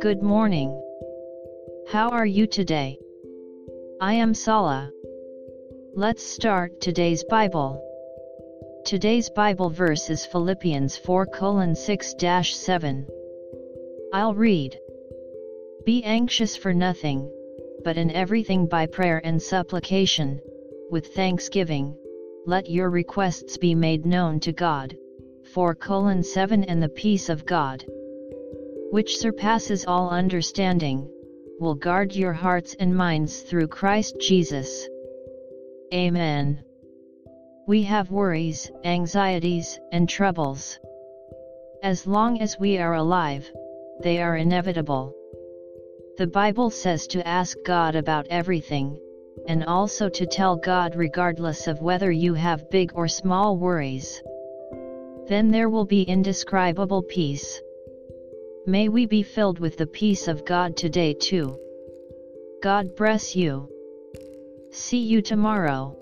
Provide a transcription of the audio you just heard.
Good morning. How are you today? I am Sala. Let's start today's Bible. Today's Bible verse is Philippians 4 6 7. I'll read. Be anxious for nothing, but in everything by prayer and supplication, with thanksgiving, let your requests be made known to God. 4 7 And the peace of God, which surpasses all understanding, will guard your hearts and minds through Christ Jesus. Amen. We have worries, anxieties, and troubles. As long as we are alive, they are inevitable. The Bible says to ask God about everything, and also to tell God regardless of whether you have big or small worries. Then there will be indescribable peace. May we be filled with the peace of God today too. God bless you. See you tomorrow.